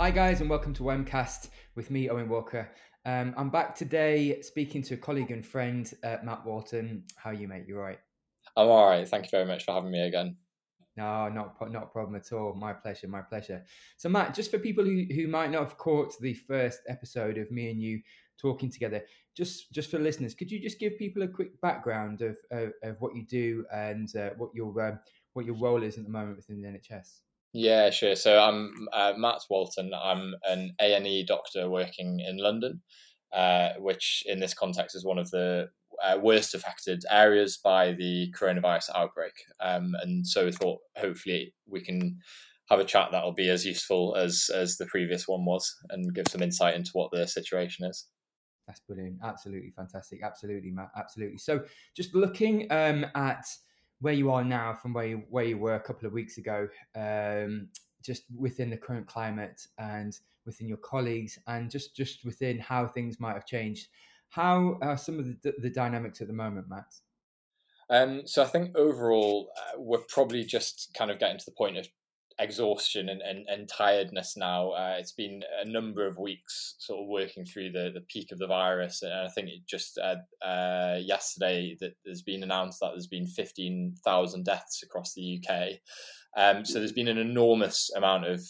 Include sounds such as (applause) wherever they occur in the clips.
Hi, guys, and welcome to WEMcast with me, Owen Walker. Um, I'm back today speaking to a colleague and friend, uh, Matt Walton. How are you, mate? You right? I'm all right. Thank you very much for having me again. No, not not a problem at all. My pleasure, my pleasure. So, Matt, just for people who, who might not have caught the first episode of me and you talking together, just just for listeners, could you just give people a quick background of of, of what you do and uh, what your um, what your role is at the moment within the NHS? Yeah, sure. So I'm uh, Matt Walton. I'm an A and E doctor working in London, uh, which in this context is one of the uh, worst affected areas by the coronavirus outbreak. Um, and so we thought hopefully we can have a chat that'll be as useful as as the previous one was, and give some insight into what the situation is. That's brilliant. Absolutely fantastic. Absolutely, Matt. Absolutely. So just looking um, at where you are now from where you, where you were a couple of weeks ago, um, just within the current climate and within your colleagues, and just just within how things might have changed. How are some of the, the dynamics at the moment, Matt? Um, so I think overall, uh, we're probably just kind of getting to the point of exhaustion and, and, and tiredness now. Uh, it's been a number of weeks sort of working through the, the peak of the virus. And I think it just uh, uh, yesterday that there's been announced that there's been 15,000 deaths across the UK. Um, so there's been an enormous amount of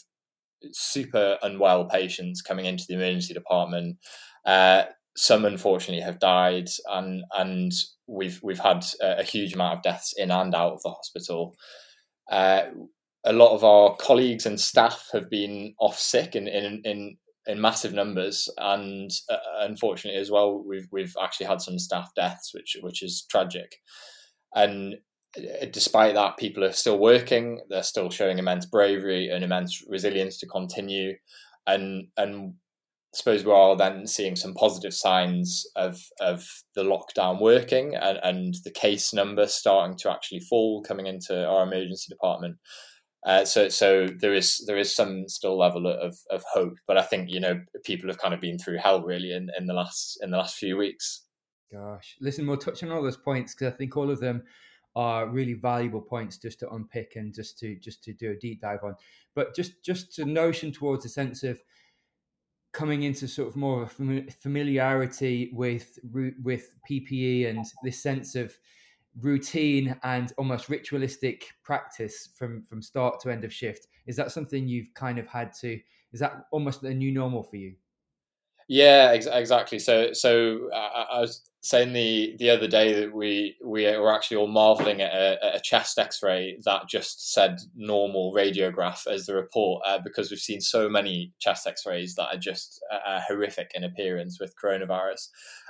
super unwell patients coming into the emergency department. Uh, some unfortunately have died, and and we've we've had a, a huge amount of deaths in and out of the hospital. Uh, a lot of our colleagues and staff have been off sick in in in, in massive numbers, and uh, unfortunately as well, we've we've actually had some staff deaths, which which is tragic. And uh, despite that, people are still working. They're still showing immense bravery and immense resilience to continue. And and suppose we are then seeing some positive signs of of the lockdown working and, and the case number starting to actually fall coming into our emergency department. Uh, so so there is there is some still level of, of hope, but I think you know people have kind of been through hell really in, in the last in the last few weeks. Gosh, listen, we'll touch on all those points because I think all of them are really valuable points just to unpick and just to just to do a deep dive on. But just just a notion towards a sense of coming into sort of more of a familiarity with with PPE and this sense of routine and almost ritualistic practice from from start to end of shift. Is that something you've kind of had to is that almost a new normal for you? Yeah ex- exactly. So so uh, i was saying the the other day that we we were actually all marveling at a, a chest x-ray that just said normal radiograph as the report uh, because we've seen so many chest x-rays that are just uh, horrific in appearance with coronavirus.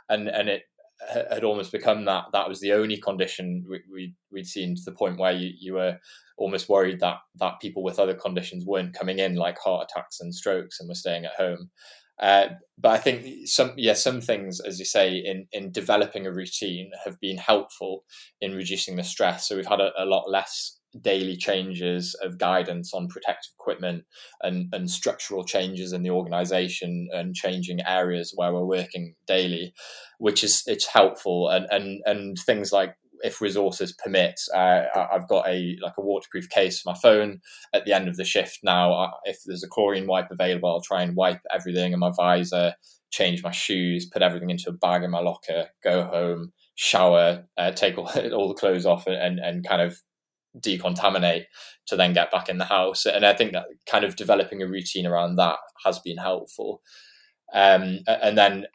And and it had almost become that that was the only condition we, we we'd seen to the point where you, you were almost worried that that people with other conditions weren't coming in like heart attacks and strokes and were staying at home. Uh, but I think some yeah some things as you say in in developing a routine have been helpful in reducing the stress. So we've had a, a lot less daily changes of guidance on protective equipment and, and structural changes in the organization and changing areas where we're working daily, which is it's helpful and and and things like if resources permit, uh, I've got a like a waterproof case for my phone. At the end of the shift now, if there's a chlorine wipe available, I'll try and wipe everything in my visor, change my shoes, put everything into a bag in my locker, go home, shower, uh, take all, (laughs) all the clothes off, and and kind of decontaminate to then get back in the house. And I think that kind of developing a routine around that has been helpful. Um, and then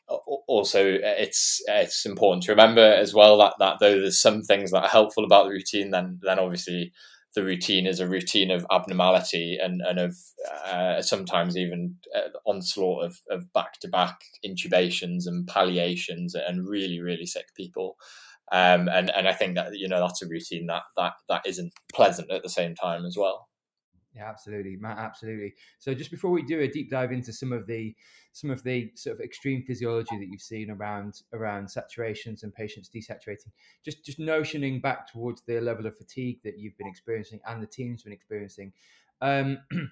also it's it's important to remember as well that that though there's some things that are helpful about the routine, then then obviously the routine is a routine of abnormality and and of uh, sometimes even uh, onslaught of of back to back intubations and palliations and really really sick people. Um, and and I think that you know that's a routine that that that isn't pleasant at the same time as well. Yeah, absolutely, Matt. Absolutely. So, just before we do a deep dive into some of the some of the sort of extreme physiology that you've seen around around saturations and patients desaturating, just just notioning back towards the level of fatigue that you've been experiencing and the team's been experiencing, um, (clears throat)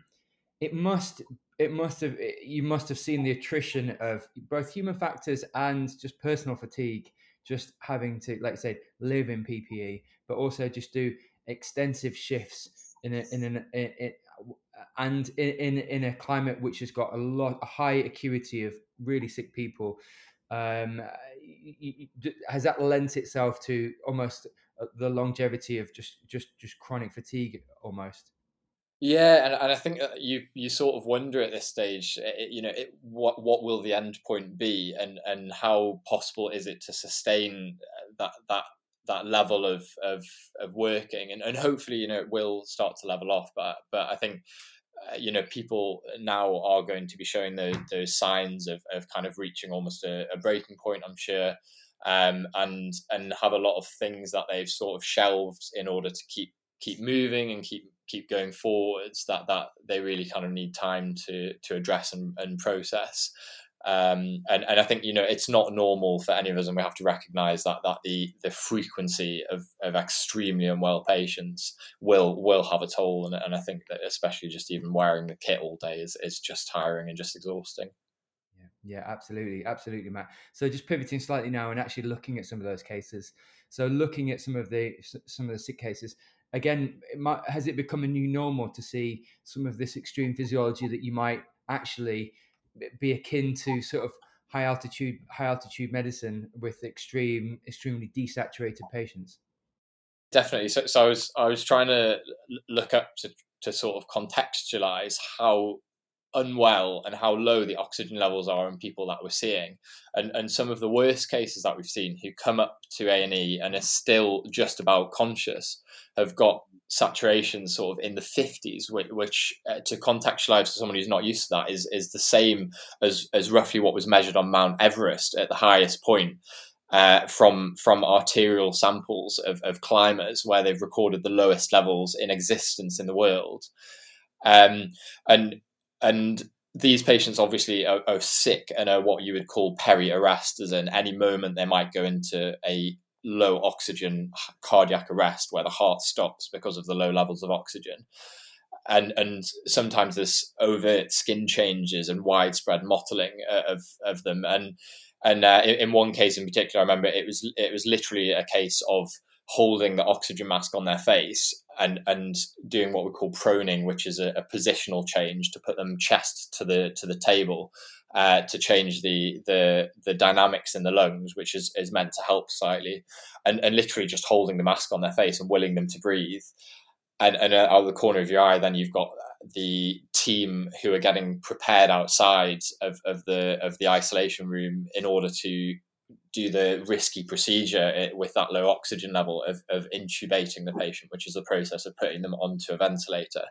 it must it must have you must have seen the attrition of both human factors and just personal fatigue just having to, like I said, live in PPE, but also just do extensive shifts in a, in an and in, in, in a climate which has got a lot a high acuity of really sick people, um, has that lent itself to almost uh, the longevity of just just just chronic fatigue almost? Yeah, and, and I think you you sort of wonder at this stage, it, eh, you know, it, what what will the end point be, and and how possible is it to sustain uh, that that that level of of of working, and and hopefully, you know, it will start to level off. But but I think uh, you know people now are going to be showing those those signs of of kind of reaching almost a, a breaking point. I'm sure. Um, and and have a lot of things that they've sort of shelved in order to keep keep moving and keep keep going forwards that that they really kind of need time to to address and, and process um, and and I think you know it's not normal for any of us, and we have to recognise that that the the frequency of, of extremely unwell patients will will have a toll, and, and I think that especially just even wearing the kit all day is is just tiring and just exhausting. Yeah, yeah, absolutely, absolutely, Matt. So just pivoting slightly now and actually looking at some of those cases. So looking at some of the some of the sick cases, again, it might, has it become a new normal to see some of this extreme physiology that you might actually be akin to sort of high altitude high altitude medicine with extreme extremely desaturated patients? Definitely. So, so I was I was trying to look up to to sort of contextualize how unwell and how low the oxygen levels are in people that we're seeing. And and some of the worst cases that we've seen who come up to A&E and are still just about conscious have got saturation sort of in the 50s which, which uh, to contextualize for someone who's not used to that is is the same as as roughly what was measured on Mount Everest at the highest point uh, from from arterial samples of, of climbers where they've recorded the lowest levels in existence in the world. Um, and and these patients obviously are, are, sick and are what you would call peri-arrest, as in any moment they might go into a low oxygen cardiac arrest where the heart stops because of the low levels of oxygen. And and sometimes there's overt skin changes and widespread mottling uh, of of them. And and uh, in one case in particular, I remember it was it was literally a case of holding the oxygen mask on their face and and doing what we call proning, which is a, a positional change to put them chest to the to the table uh, to change the the the dynamics in the lungs, which is is meant to help slightly, and and literally just holding the mask on their face and willing them to breathe, and and out of the corner of your eye, then you've got the team who are getting prepared outside of, of the of the isolation room in order to do the risky procedure eh, with that low oxygen level of, of intubating the patient, which is the process of putting them onto a ventilator.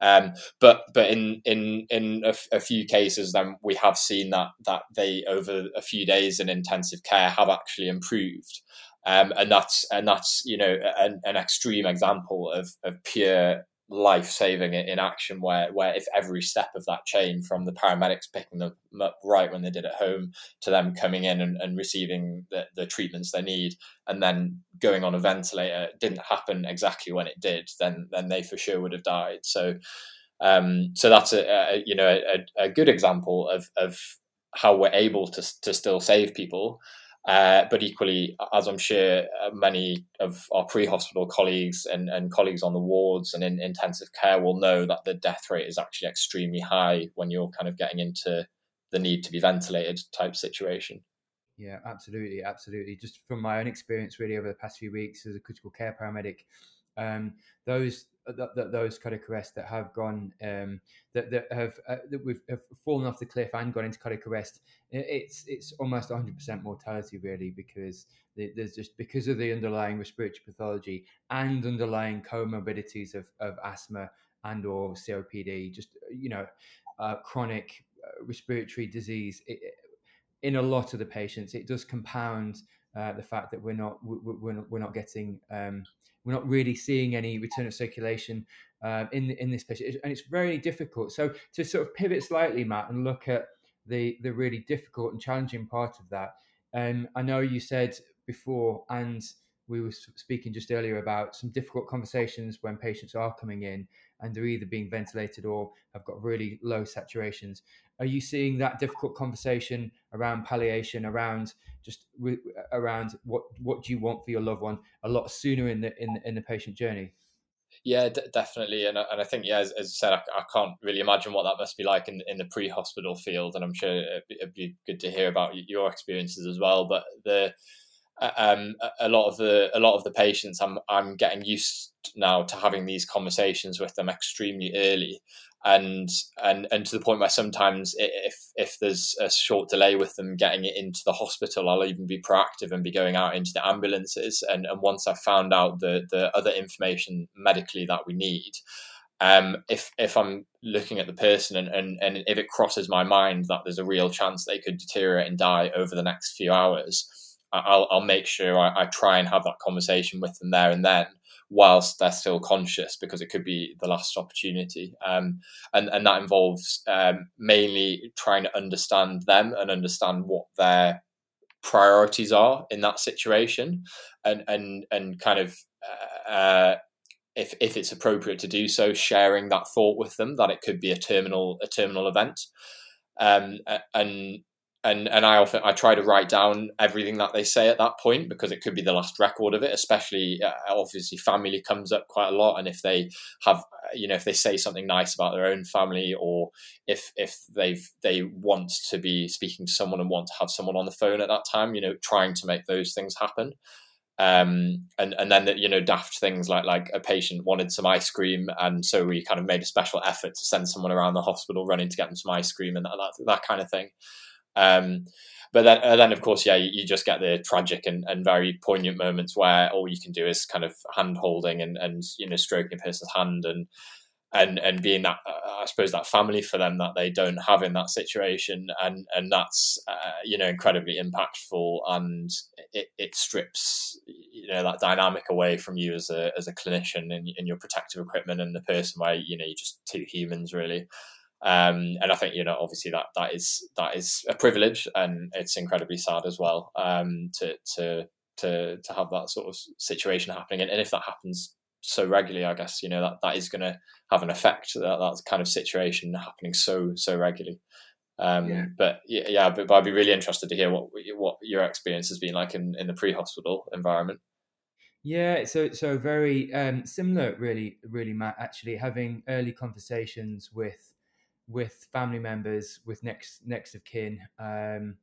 Um, but but in in in a, a, few cases, then we have seen that that they over a few days in intensive care have actually improved, um, and that's and that's you know an, an extreme example of of pure life saving in action where where if every step of that chain from the paramedics picking them up right when they did at home to them coming in and, and receiving the, the treatments they need and then going on a ventilator didn't happen exactly when it did then then they for sure would have died. So um so that's a, a you know a, a good example of of how we're able to to still save people uh, but equally, as I'm sure uh, many of our pre-hospital colleagues and, and colleagues on the wards and in intensive care will know that the death rate is actually extremely high when you're kind of getting into the need to be ventilated type situation. Yeah, absolutely, absolutely. Just from my own experience, really, over the past few weeks as a critical care paramedic, um, those that, those cardiac arrests that have gone um, that, that have uh, that we've have fallen off the cliff and gone into cardiac arrest it's it's almost 100% mortality really because there's just because of the underlying respiratory pathology and underlying comorbidities of, of asthma and or COPD just you know uh, chronic uh, respiratory disease it, in a lot of the patients it does compound uh, the fact that we're not we're not, we're not getting um, we're not really seeing any return of circulation uh, in in this patient, and it's very difficult. So to sort of pivot slightly, Matt, and look at the the really difficult and challenging part of that. Um, I know you said before, and we were speaking just earlier about some difficult conversations when patients are coming in and they're either being ventilated or have got really low saturations. Are you seeing that difficult conversation around palliation, around just around what what do you want for your loved one a lot sooner in the in, in the patient journey? Yeah, d- definitely, and and I think yeah, as, as I said, I, I, can't really imagine what that must be like in in the pre-hospital field, and I'm sure it'd be, it'd be good to hear about your experiences as well. But the um, a lot of the a lot of the patients, I'm I'm getting used now to having these conversations with them extremely early, and and and to the point where sometimes if if there's a short delay with them getting it into the hospital, I'll even be proactive and be going out into the ambulances. And and once I've found out the the other information medically that we need, um, if if I'm looking at the person and, and and if it crosses my mind that there's a real chance they could deteriorate and die over the next few hours, I'll I'll make sure I, I try and have that conversation with them there and then whilst they're still conscious because it could be the last opportunity. Um, and, and that involves um, mainly trying to understand them and understand what their priorities are in that situation and, and, and kind of, uh, if, if it's appropriate to do so, sharing that thought with them that it could be a terminal, a terminal event. Um, and and and I often I try to write down everything that they say at that point because it could be the last record of it. Especially uh, obviously family comes up quite a lot, and if they have you know if they say something nice about their own family, or if if they've they want to be speaking to someone and want to have someone on the phone at that time, you know, trying to make those things happen. Um, and and then you know daft things like like a patient wanted some ice cream, and so we kind of made a special effort to send someone around the hospital running to get them some ice cream and that that, that kind of thing. Um, but then, uh, then of course, yeah, you, just get the tragic and, and very poignant moments where all you can do is kind of hand holding and, and you know stroking a person's hand and and and being that uh, I suppose that family for them that they don't have in that situation, and and that's uh, you know incredibly impactful, and it, it strips you know that dynamic away from you as a as a clinician in, in your protective equipment and the person where you know you're just two humans really. Um, and I think you know, obviously that that is that is a privilege, and it's incredibly sad as well um, to to to to have that sort of situation happening. And, and if that happens so regularly, I guess you know that that is going to have an effect. That that kind of situation happening so so regularly. Um, yeah. But yeah, but, but I'd be really interested to hear what what your experience has been like in, in the pre-hospital environment. Yeah, so so very um, similar, really, really, Matt. Actually, having early conversations with with family members, with next next of kin. Um,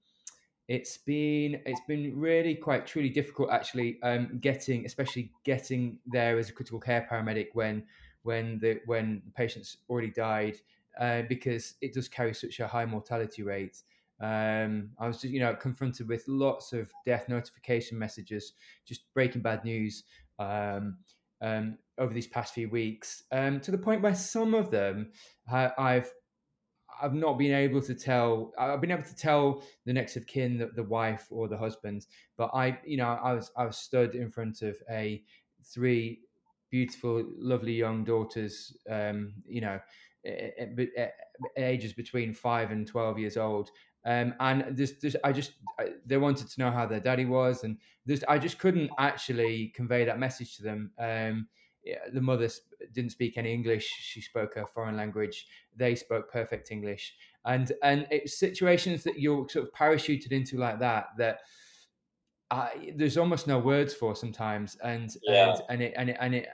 it's been it's been really quite truly difficult actually um, getting especially getting there as a critical care paramedic when when the when the patient's already died uh, because it does carry such a high mortality rate. Um, I was you know confronted with lots of death notification messages, just breaking bad news um, um, over these past few weeks, um, to the point where some of them uh, I've I've not been able to tell. I've been able to tell the next of kin, the, the wife or the husband. But I, you know, I was I was stood in front of a three beautiful, lovely young daughters. Um, you know, ages between five and twelve years old. Um, and this, this, I just, I, they wanted to know how their daddy was, and this, I just couldn't actually convey that message to them. Um, yeah, the mother didn't speak any English; she spoke a foreign language. They spoke perfect English, and and it's situations that you're sort of parachuted into like that that. I, there's almost no words for sometimes, and yeah. and and it and it, and it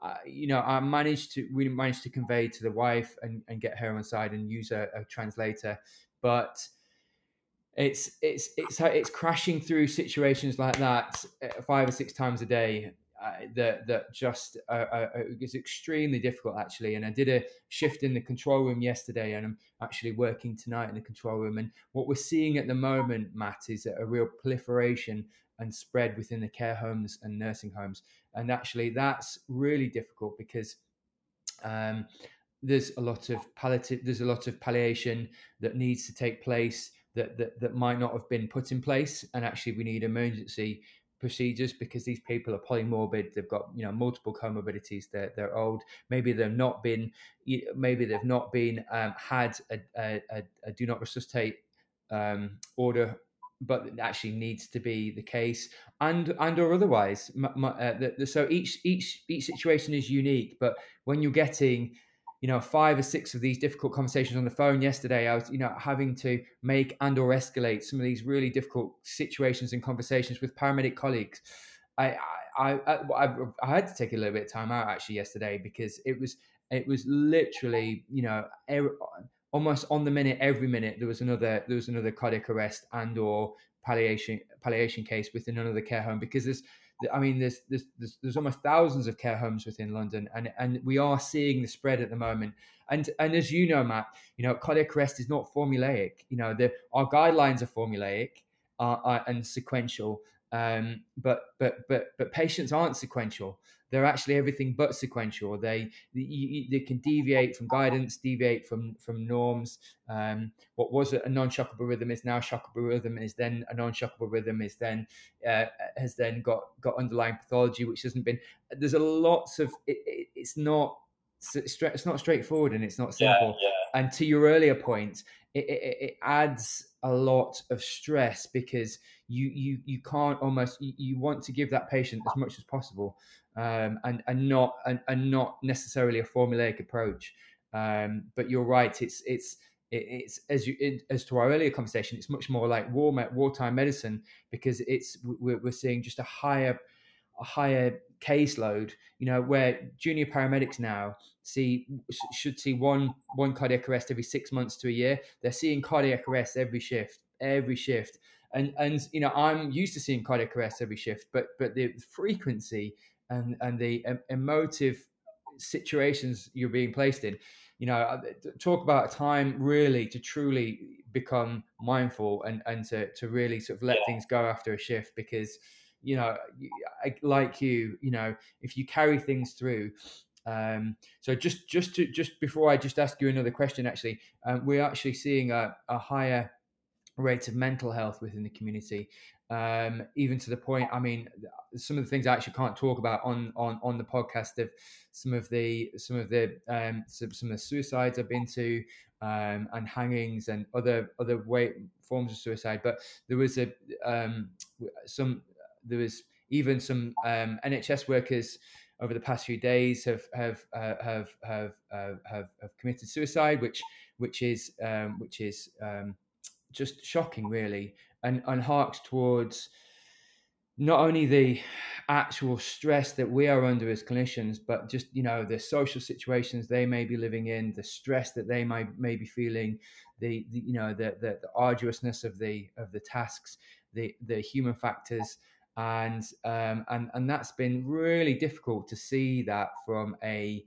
uh, you know, I managed to we managed to convey to the wife and, and get her on side and use a, a translator, but it's it's it's it's crashing through situations like that uh, five or six times a day uh, that that just uh, uh, is extremely difficult actually. And I did a shift in the control room yesterday, and I'm actually working tonight in the control room. And what we're seeing at the moment, Matt, is a real proliferation and spread within the care homes and nursing homes. And actually, that's really difficult because. Um, there's a lot of palliative there's a lot of palliation that needs to take place that, that that might not have been put in place and actually we need emergency procedures because these people are polymorbid they've got you know multiple comorbidities they're, they're old. Maybe they've not been maybe they've not been um, had a, a, a, do not resuscitate um, order but it actually needs to be the case. And and or otherwise uh, the, the, so each each each situation is unique but when you're getting you know five or six of these difficult conversations on the phone yesterday i was you know having to make and or escalate some of these really difficult situations and conversations with paramedic colleagues. I I, I uh, I had to take a little bit of time out actually yesterday because it was it was literally you know almost on the minute every minute there was another there was another cardiac arrest and or palliation palliation case within another care home because there's I mean, there's, there's, there's there's almost thousands of care homes within London, and and we are seeing the spread at the moment. And and as you know, Matt, you know, cardiac arrest is not formulaic. You know, the our guidelines are formulaic uh, uh, and sequential, um, but but but but patients aren't sequential. They're actually everything but sequential. They they, can deviate from guidance, deviate from from norms. Um, what was a non-shockable rhythm is now shockable rhythm is then a non-shockable rhythm is then uh, has then got got underlying pathology which hasn't been. There's a lots of it, it, it's not it's not straightforward and it's not simple. Yeah, yeah. And to your earlier point, it, it, it, adds a lot of stress because you you you can't almost you, you want to give that patient as much as possible um, and and not and, and not necessarily a formulaic approach. Um, but you're right. It's it's it's as you it, as to our earlier conversation. It's much more like war wartime medicine because it's we're, we're seeing just a higher a higher caseload. You know, where junior paramedics now see should see one one cardiac arrest every six months to a year. They're seeing cardiac arrests every shift, every shift. And and you know, I'm used to seeing cardiac arrests every shift, but but the frequency and and the emotive situations you're being placed in you know uh, talk about a time really to truly become mindful and and to, to really sort of let yeah. things go after a shift because you know like you you know if you carry things through um, so just just to just before i just ask you another question actually um, we're actually seeing a, a higher rate of mental health within the community um, even to the point i mean some of the things i actually can't talk about on on on the podcast of some of the some of the um, some, some of the suicides i've been to um, and hangings and other other way forms of suicide but there was a um, some there was even some um, nhs workers over the past few days have have uh, have have, uh, have have committed suicide which which is um, which is um, just shocking, really, and and harks towards not only the actual stress that we are under as clinicians, but just you know the social situations they may be living in, the stress that they might may be feeling, the, the you know the, the, the arduousness of the of the tasks, the the human factors, and um, and and that's been really difficult to see that from a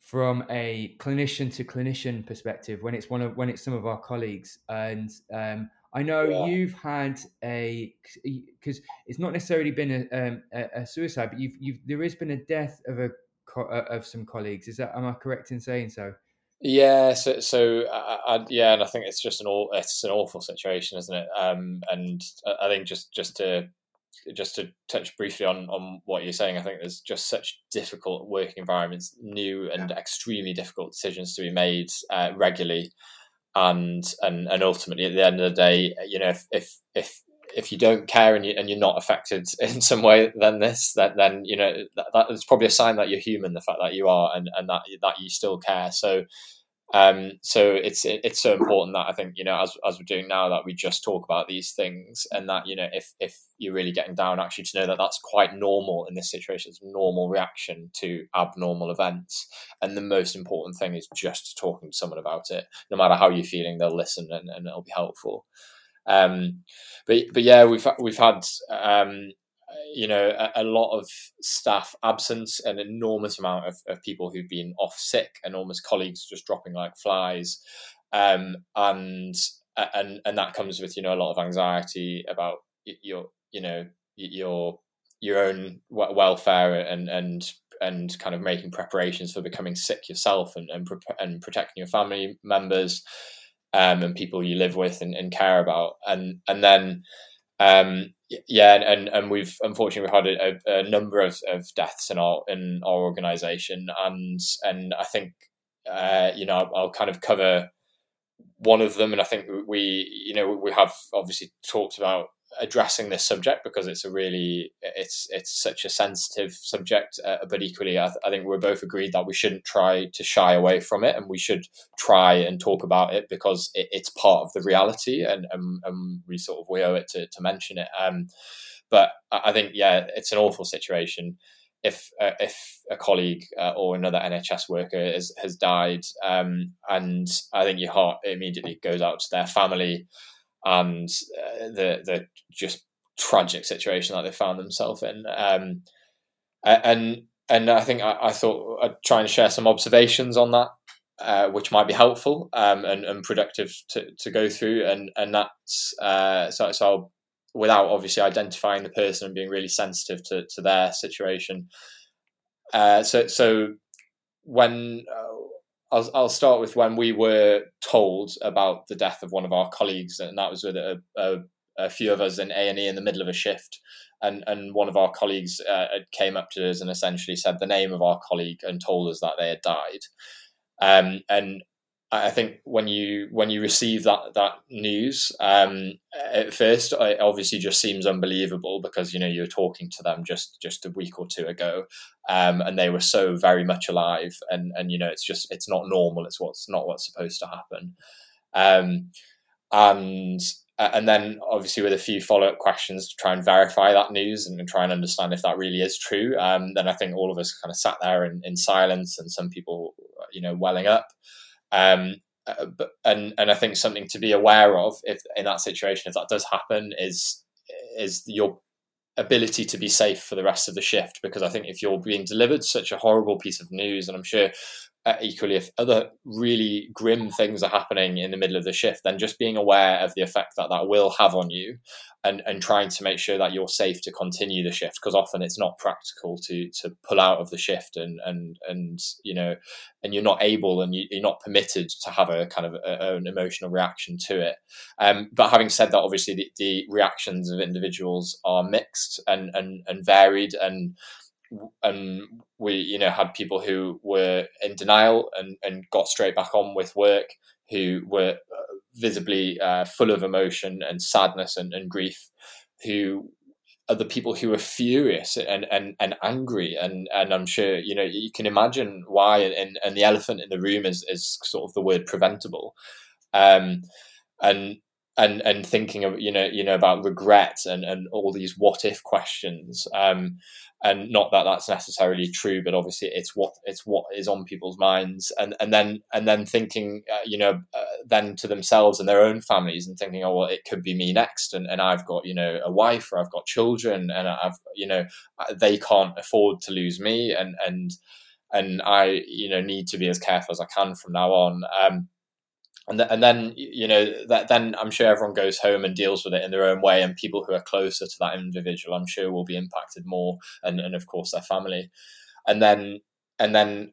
from a clinician to clinician perspective when it's one of when it's some of our colleagues and um, I know yeah. you've had a because it's not necessarily been a, um, a, suicide, but you've, you've there has been a death of a uh, of some colleagues. Is that am I correct in saying so? Yeah, so so I, I, yeah, and I think it's just an all it's an awful situation, isn't it? Um, and I think just just to just to touch briefly on on what you're saying, I think there's just such difficult working environments, new and yeah. extremely difficult decisions to be made uh, regularly, and and and ultimately at the end of the day, you know, if if if if you don't care and you and you're not affected (laughs) in some way than this, that then you know that, that is probably a sign that you're human. The fact that you are and and that that you still care. So um, so it's it's so important that I think you know as as we're doing now that we just talk about these things and that you know if if you're really getting down actually to know that that's quite normal in this situation it's normal reaction to abnormal events. And the most important thing is just talking to someone about it no matter how you're feeling they'll listen and, and it'll be helpful. Um, but but yeah we've we've had um, you know, a, a, lot of staff absence, an enormous amount of, of people who've been off sick, enormous colleagues just dropping like flies, um, and and and that comes with you know a lot of anxiety about your you know your your own welfare and and and kind of making preparations for becoming sick yourself and and, and protecting your family members um, and people you live with and, and care about. And and then um, yeah, and and we've unfortunately we've had a, a, number of, of deaths in our in our organisation, and and I think uh, you know I'll kind of cover one of them, and I think we you know we have obviously talked about addressing this subject because it's a really it's it's such a sensitive subject uh, but equally I, th- I, think we're both agreed that we shouldn't try to shy away from it and we should try and talk about it because it, it's part of the reality and, and, and we sort of we owe it to, to mention it. Um, but I think yeah, it's an awful situation. If uh, if a colleague uh, or another NHS worker is, has died, um, and I think your heart immediately goes out to their family and uh, the the just tragic situation that they found themselves in. Um, and and I think I, I, thought I'd try and share some observations on that, uh, which might be helpful um, and, and productive to, to go through. And and that's uh, so so without obviously identifying the person and being really sensitive to, to their situation. Uh, so, so when uh, I'll, I'll start with when we were told about the death of one of our colleagues, and that was with a, a, a few of us in A and E in the middle of a shift, and and one of our colleagues uh, came up to us and essentially said the name of our colleague and told us that they had died. Um, and I think when you when you receive that that news, um, at first it obviously just seems unbelievable because you know you're talking to them just just a week or two ago, um, and they were so very much alive, and and you know it's just it's not normal. It's what's not what's supposed to happen, um, and and then obviously with a few follow up questions to try and verify that news and, try and understand if that really is true. Um, then I think all of us kind of sat there in, in silence, and some people you know welling up. Um, uh, and and I think something to be aware of if in that situation if that does happen is is your ability to be safe for the rest of the shift. Because I think if you're being delivered such a horrible piece of news and I'm sure uh, equally if other really grim things are happening in the middle of the shift then just being aware of the effect that that will have on you and and trying to make sure that you're safe to continue the shift because often it's not practical to to pull out of the shift and and and you know and you're not able and you, are not permitted to have a kind of a, an emotional reaction to it. Um, but having said that obviously the, the reactions of individuals are mixed and and and varied and and we you know had people who were in denial and and got straight back on with work who were uh, visibly uh, full of emotion and sadness and, and grief who are the people who are furious and, and, and angry and, and I'm sure you know you can imagine why and, and the elephant in the room is, is sort of the word preventable. Um, and and and thinking of you know you know about regret and and all these what if questions um, and not that that's necessarily true but obviously it's what it's what is on people's minds and and then and then thinking uh, you know uh, then to themselves and their own families and thinking oh well it could be me next and, and I've got you know a wife or I've got children and I've you know uh, they can't afford to lose me and and and I you know need to be as careful as I can from now on. Um, and, th- and then you know that then I'm sure everyone goes home and deals with it in their own way, and people who are closer to that individual, I'm sure, will be impacted more, and and of course their family, and then and then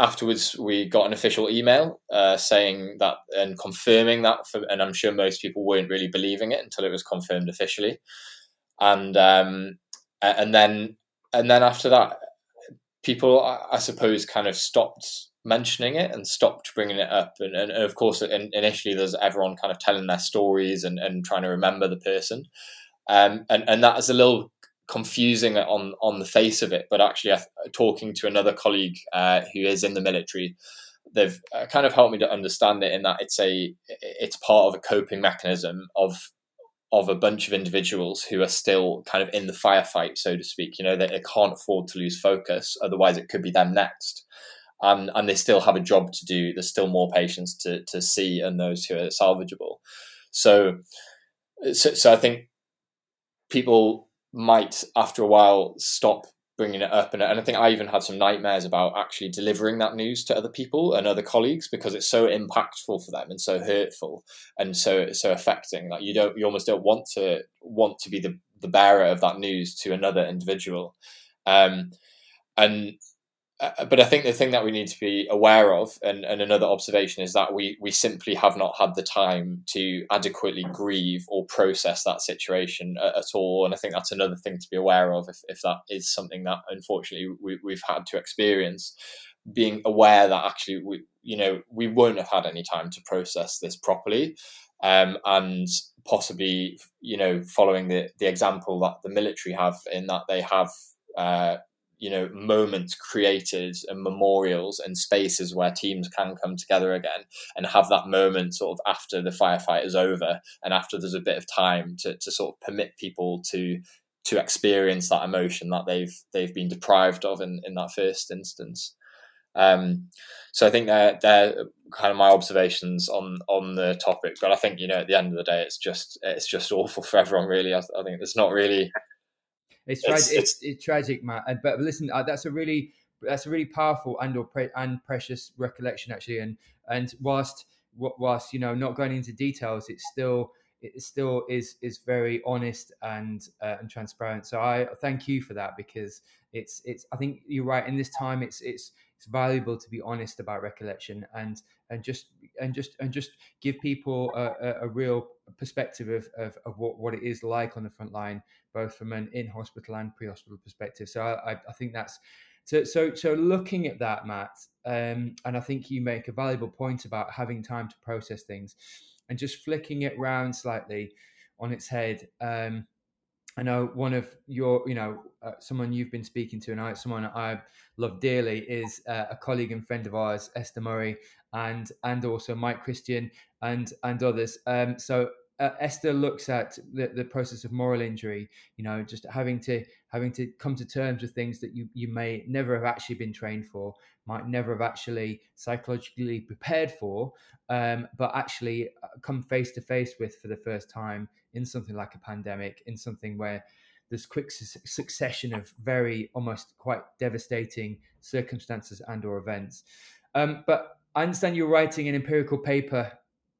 afterwards we got an official email uh, saying that and confirming that, for, and I'm sure most people weren't really believing it until it was confirmed officially, and um, and then and then after that, people I suppose kind of stopped mentioning it and stopped bringing it up. And, and, of course, in, initially, there's everyone kind of telling their stories and, and trying to remember the person. Um, and, and that is a little confusing on, on the face of it. But actually, uh, talking to another colleague uh, who is in the military, they've uh, kind of helped me to understand it in that it's a it's part of a coping mechanism of of a bunch of individuals who are still kind of in the firefight, so to speak. You know, they can't afford to lose focus, otherwise it could be them next and and they still have a job to do. There's still more patients to to see, and those who are salvageable. So, so, so I think people might after a while stop bringing it up and, and i think i even had some nightmares about actually delivering that news to other people and other colleagues because it's so impactful for them and so hurtful and so so affecting like you don't you almost don't want to want to be the, the bearer of that news to another individual um and uh, but I think the thing that we need to be aware of, and, and another observation, is that we we simply have not had the time to adequately grieve or process that situation at, at, all. And I think that's another thing to be aware of if, if that is something that unfortunately we, we've had to experience. Being aware that actually we you know we won't have had any time to process this properly, um, and possibly you know following the the example that the military have in that they have. Uh, you know moments created and memorials and spaces where teams can come together again and have that moment sort of after the firefight is over and after there's a bit of time to, to sort of permit people to to experience that emotion that they've they've been deprived of in, in that first instance. Um, so I think they're they're kind of my observations on on the topic. But I think you know at the end of the day, it's just it's just awful for everyone. Really, I, I think it's not really. It's, tra- it's, it's, it's, tragic, Matt. But listen, uh, that's a really that's a really powerful and or pre- and precious recollection actually. And and whilst whilst you know not going into details, it's still it still is is very honest and uh, and transparent. So I thank you for that because it's it's I think you're right. In this time, it's it's it's valuable to be honest about recollection and and just and just and just give people a, a, a real perspective of, of, of, what, what it is like on the front line, both from an in hospital and pre hospital perspective. So I, I think that's so so so looking at that, Matt, um, and I think you make a valuable point about having time to process things and just flicking it round slightly on its head. Um, I know one of your, you know, uh, someone you've been speaking to, and I, someone I love dearly, is uh, a colleague and friend of ours, Esther Murray, and and also Mike Christian and and others. Um, so uh, Esther looks at the, the process of moral injury, you know, just having to having to come to terms with things that you you may never have actually been trained for, might never have actually psychologically prepared for, um, but actually uh, come face to face with for the first time in something like a pandemic, in something where there's quick su- succession of very almost quite devastating circumstances and or events. Um, but I understand you're writing an empirical paper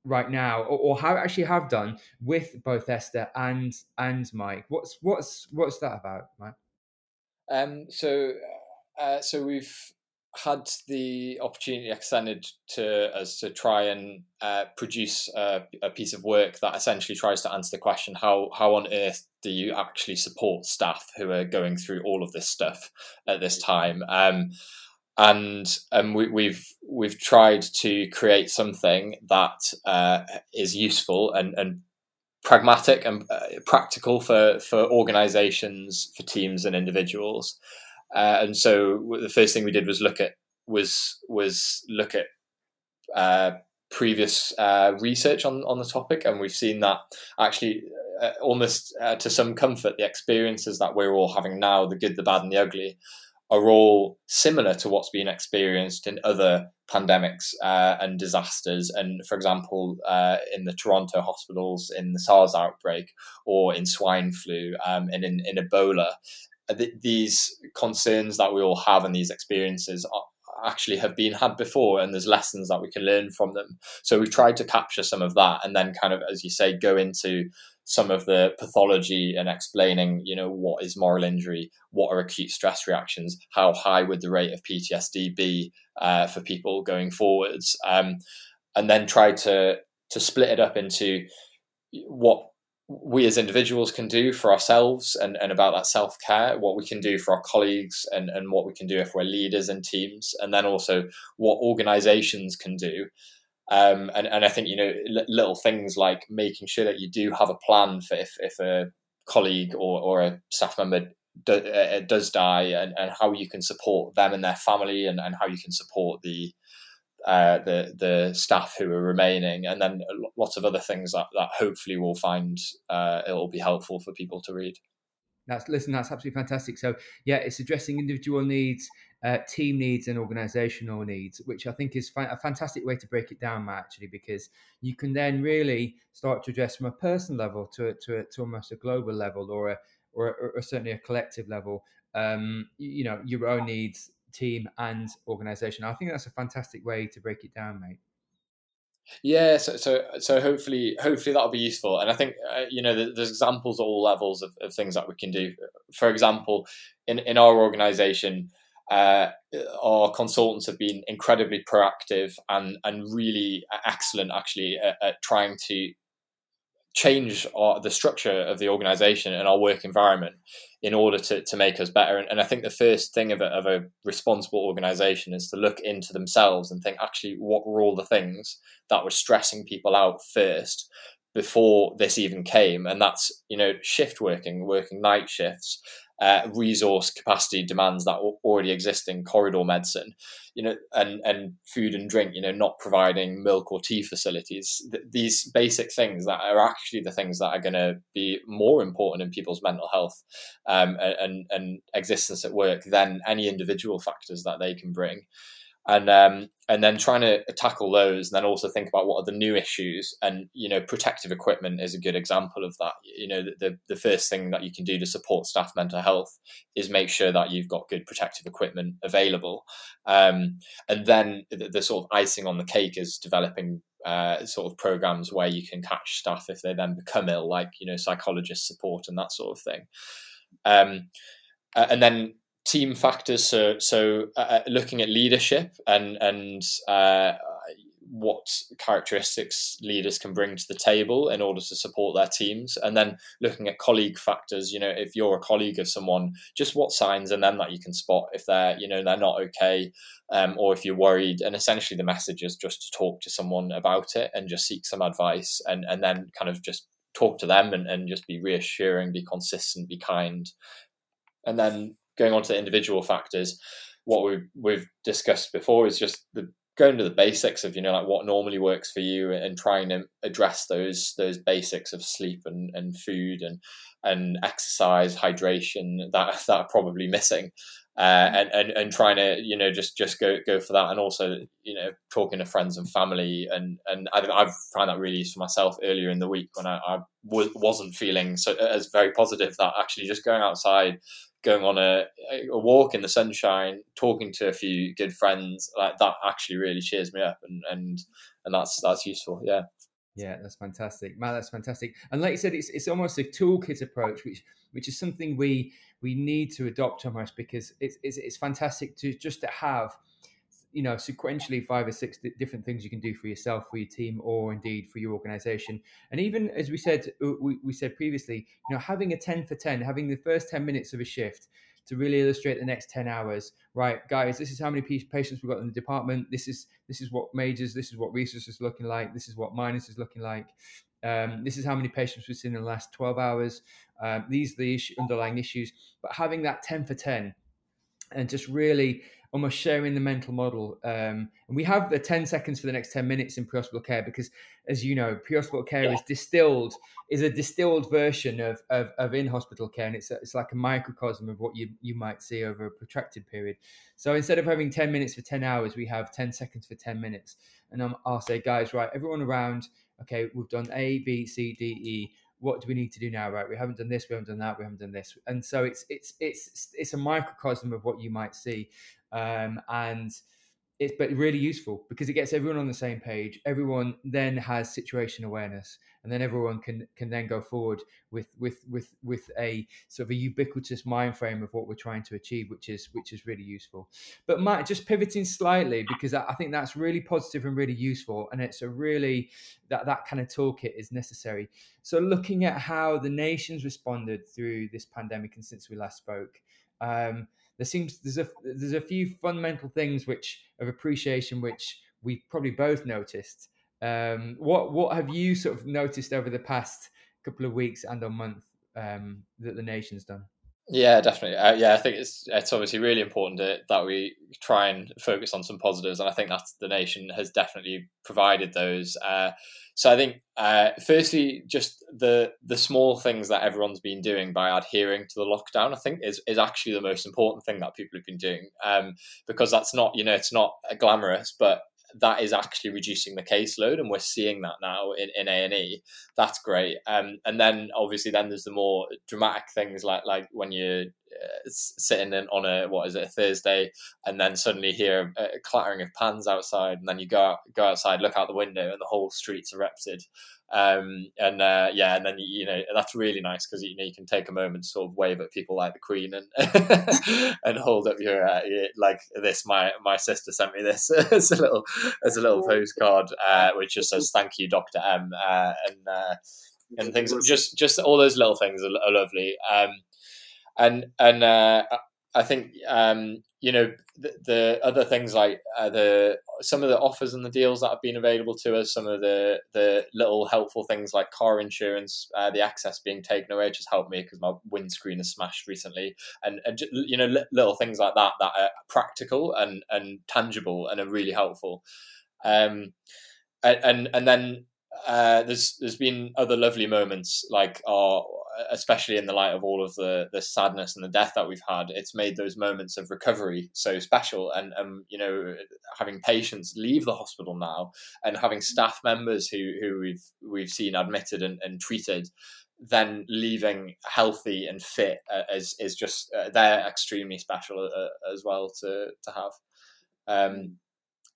right now, or, or how actually have done with both Esther and and Mike. What's what's what's that about, Mike? Um, so uh, so we've had the opportunity extended to us to try and uh, produce a, a, piece of work that essentially tries to answer the question how how on earth do you actually support staff who are going through all of this stuff at this time um, and um, we, we've we've tried to create something that uh, is useful and, and pragmatic and uh, practical for for organizations for teams and individuals. Uh, and so the first thing we did was look at was was look at uh, previous uh, research on on the topic, and we've seen that actually uh, almost to some comfort, the experiences that we're all having now, the good, the bad, and the ugly, are all similar to what's been experienced in other pandemics uh, and disasters. And for example, uh, in the Toronto hospitals, in the SARS outbreak, or in swine flu, um, and in, in Ebola, th- these concerns that we all have and these experiences are, actually have been had before and there's lessons that we can learn from them so we've tried to capture some of that and then kind of as you say go into some of the pathology and explaining you know what is moral injury what are acute stress reactions how high would the rate of ptsd be uh, for people going forwards um, and then try to to split it up into what we as individuals can do for ourselves and, and about that self care, what we can do for our colleagues, and, and what we can do if we're leaders in teams, and then also what organizations can do. Um, and, and I think, you know, little things like making sure that you do have a plan for if, if a colleague or, or a staff member do, uh, does die and, and how you can support them and their family and, and how you can support the, uh, the the staff who are remaining, and then lots of other things that, that hopefully will find uh, it will be helpful for people to read. That's listen, that's absolutely fantastic. So yeah, it's addressing individual needs, uh, team needs, and organisational needs, which I think is fa- a fantastic way to break it down, Matt, actually, because you can then really start to address from a personal level to to, to almost a global level or a or, or certainly a collective level. Um, you know, your own needs team and organization. I think that's a fantastic way to break it down, mate. Yeah, so so so hopefully hopefully that'll be useful, and I think uh, you know there's examples at all levels of, of things that we can do. For example, in in our organisation, uh, our consultants have been incredibly proactive and and really excellent actually at, at trying to change our, the structure of the organization and our work environment in order to, to make us better. And, and I think the first thing of a, of a responsible organization is to look into themselves and think, actually, what were all the things that were stressing people out first before this even came? And that's, you know, shift working, working night shifts, uh, resource capacity demands that already exist in corridor medicine, you know, and and food and drink, you know, not providing milk or tea facilities. Th- these basic things that are actually the things that are going to be more important in people's mental health um, and and existence at work than any individual factors that they can bring and um, and then trying to tackle those, and then also think about what are the new issues. And you know, protective equipment is a good example of that. You know, the the first thing that you can do to support staff mental health is make sure that you've got good protective equipment available, um, and then the, the, sort of icing on the cake is developing. Uh, sort of programs where you can catch staff if they then become ill, like you know psychologist support and that sort of thing. Um, and then team factors. So, so uh, uh, looking at leadership and and uh, what characteristics leaders can bring to the table in order to support their teams, and then looking at colleague factors. You know, if you're a colleague of someone, just what signs and then that you can spot if they're you know they're not okay, um, or if you're worried. And essentially, the message is just to talk to someone about it and just seek some advice, and and then kind of just talk to them and, and just be reassuring, be consistent, be kind. And then going on to individual factors, what we, we've discussed before is just the going to the basics of you know like what normally works for you and trying to address those those basics of sleep and, and food and and exercise hydration that (laughs) that are probably missing. Uh, and, and and trying to you know just just go go for that and also you know talking to friends and family and and I, have found that really useful myself earlier in the week when I, I w- wasn't feeling so as very positive that actually just going outside going on a, a walk in the sunshine, talking to a few good friends, like that actually really cheers me up, and and and that's that's useful. Yeah. Yeah, that's fantastic, man. That's fantastic. And like you said, it's it's almost a toolkit approach, which which is something we we need to adopt almost because it's it's, it's fantastic to just to have you know sequentially five or six different things you can do for yourself for your team or indeed for your organization. And even as we said uh, we, we said previously you know having a 10 for 10 having the first 10 minutes of a shift to really illustrate the next 10 hours right guys this is how many patients we've got in the department. This is this is what majors this is what resources is looking like this is what minors is looking like. Um, this is how many patients we've seen in the last 12 hours. Um, these are the issue, underlying issues. But having that 10 for 10 and just really almost sharing the mental model. Um, and we have the 10 seconds for the next 10 minutes in pre-hospital care because, as you know, pre-hospital care yeah. is distilled, is a distilled version of, of, of in-hospital care. And it's, a, it's like a microcosm of what you, you might see over a protracted period. So instead of having 10 minutes for 10 hours, we have 10 seconds for 10 minutes. And i I'll say, guys, right, everyone around, okay, we've done A, B, C, D, E what do we need to do now right? We haven't done this we haven't done that we haven't done this. And so it's it's it's it's a microcosm of what you might see. Um, and it's but really useful because it gets everyone on the same page. Everyone then has situation awareness, and then everyone can can then go forward with with with with a sort of a ubiquitous mind frame of what we're trying to achieve, which is which is really useful. But Matt, just pivoting slightly because I think that's really positive and really useful, and it's a really that that kind of toolkit is necessary. So looking at how the nations responded through this pandemic and since we last spoke. Um, there seems there's a there's a few fundamental things which of appreciation which we probably both noticed. Um, what what have you sort of noticed over the past couple of weeks and a month um, that the nation's done? Yeah, definitely. Uh, yeah, I think it's it's obviously really important to, that we try and focus on some positives, and I think that the nation has definitely provided those. Uh, so I think, uh, firstly, just the the small things that everyone's been doing by adhering to the lockdown, I think, is is actually the most important thing that people have been doing, um, because that's not you know it's not glamorous, but that is actually reducing the caseload, and we're seeing that now in in A and E. That's great. Um, and then obviously then there's the more dramatic things like like when uh, sitting in on a what is it a Thursday, and then suddenly hear a, a clattering of pans outside, and then you go out, go outside, look out the window, and the whole street's erupted um, and uh, yeah, and then you know that's really nice because you know you can take a moment to sort of wave at people like the Queen and (laughs) and hold up your, uh, like this. My my sister sent me this (laughs) as a little as a little postcard, uh, which just says "Thank you, Doctor M," uh, and uh, and things. Just just all those little things are, are lovely. Um, and and uh, I think um, you know the, the, other things like uh, the some of the offers and the deals that have been available to us some of the the little helpful things like car insurance uh, the access being taken away just helped me because my windscreen is smashed recently. And, and you know li- little things like that that are practical and and tangible and are really helpful. Um and and then uh, there's there's been other lovely moments like our especially in the light of all of the the sadness and the death that we've had, it's made those moments of recovery so special. And um, you know, having patients leave the hospital now, and having staff members who who we've we've seen admitted and, and treated, then leaving healthy and fit uh, is is just uh, they're extremely special uh, as well to to have. Um,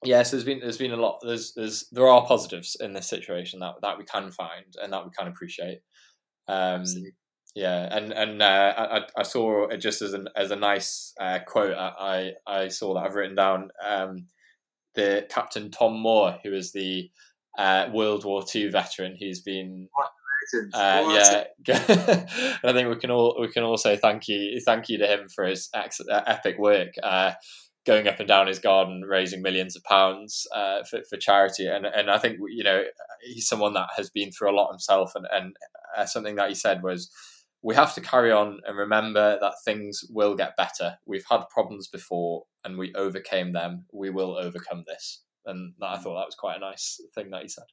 yes, there's been there's been a lot. There's there's there are positives in this situation that that we can find and that we can appreciate. Um, yeah, and and uh, I I saw it just as an as a nice uh, quote. I I saw that I've written down. Um, the Captain Tom Moore, who is the uh, World War II veteran, who's been uh, yeah, (laughs) And I think we can all we can all say thank you thank you to him for his ex- uh, epic work. Going up and down his garden, raising millions of pounds uh, for, for charity. And and I think you know he's someone that has been through a lot himself. And and uh, something that he said was, we have to carry on and remember that things will get better. We've had problems before, and we overcame them. We will overcome this. And that, I thought that was quite a nice thing that he said.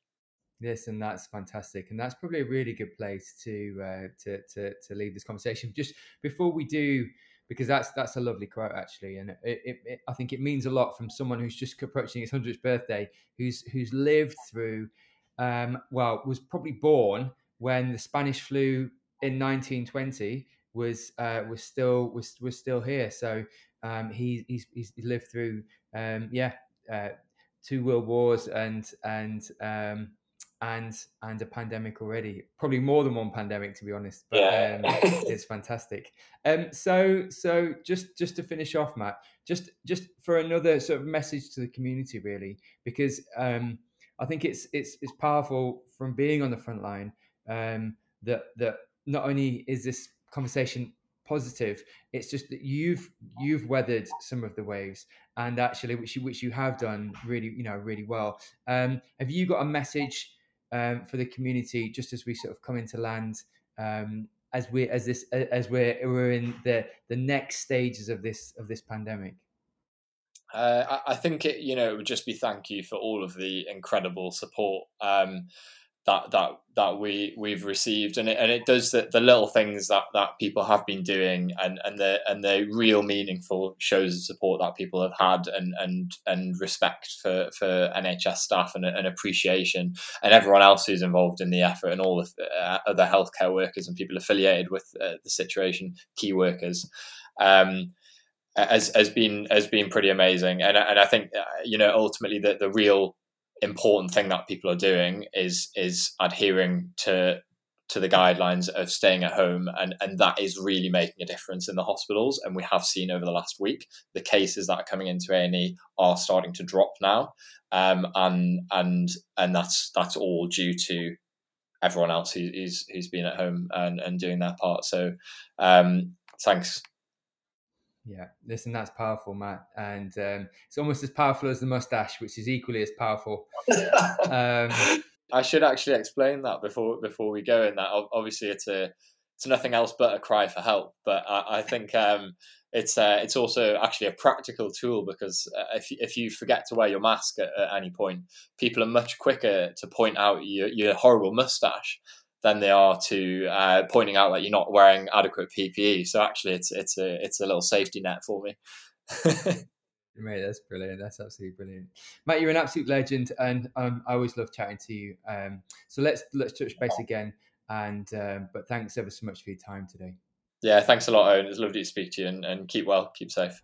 Yes, and that's fantastic, and that's probably a really good place to uh, to, to to leave this conversation. Just before we do because that's that's a lovely quote actually, and it, it, it, I think it means a lot from someone who's just approaching his hundredth birthday, who's who's lived through, um, well, was probably born when the Spanish flu in 1920 was uh, was still was was still here. So um, he, he's he's lived through um, yeah uh, two world wars and and um, and and a pandemic already. Probably more than one pandemic, to be honest. But yeah. um, (laughs) it's fantastic. Um, so so just just to finish off, Matt, just just for another sort of message to the community, really, because um, I think it's it's it's powerful from being on the front line um, that that not only is this conversation positive it's just that you've you've weathered some of the waves and actually which you which you have done really you know really well um, have you got a message um, for the community just as we sort of come into land um, as we as this as we're we're in the the next stages of this of this pandemic? Uh, I, think it you know it would just be thank you for all of the incredible support. Um, that that that we we've received. And it, and it does the, the little things that that people have been doing and and the and the real meaningful shows of support that people have had and and and respect for for NHS staff and, and appreciation. And everyone else who's involved in the effort and all the uh, other healthcare workers and people affiliated with uh, the situation key workers um, has has been has been pretty amazing. And and I think uh, you know ultimately the the real important thing that people are doing is is adhering to to the guidelines of staying at home and and that is really making a difference in the hospitals and we have seen over the last week the cases that are coming into A&E are starting to drop now um, and and and that's that's all due to everyone else who, who's who's been at home and, and doing their part. So um, thanks yeah, listen, that's powerful, Matt, and um, it's almost as powerful as the mustache, which is equally as powerful. (laughs) um, I should actually explain that before before we go in. That obviously it's a it's nothing else but a cry for help, but I, I think um, it's uh, it's also actually a practical tool because uh, if if you forget to wear your mask at, at, any point, people are much quicker to point out your, your horrible mustache than they are to uh, pointing out that you're not wearing adequate PPE. So actually, it's it's a it's a little safety net for me. (laughs) Mate, that's brilliant. That's absolutely brilliant, Matt. You're an absolute legend, and um, I always love chatting to you. Um, so let's let's touch base again. And um, but thanks ever so much for your time today. Yeah, thanks a lot, Owen. It's lovely to speak to you, and, and keep well, keep safe.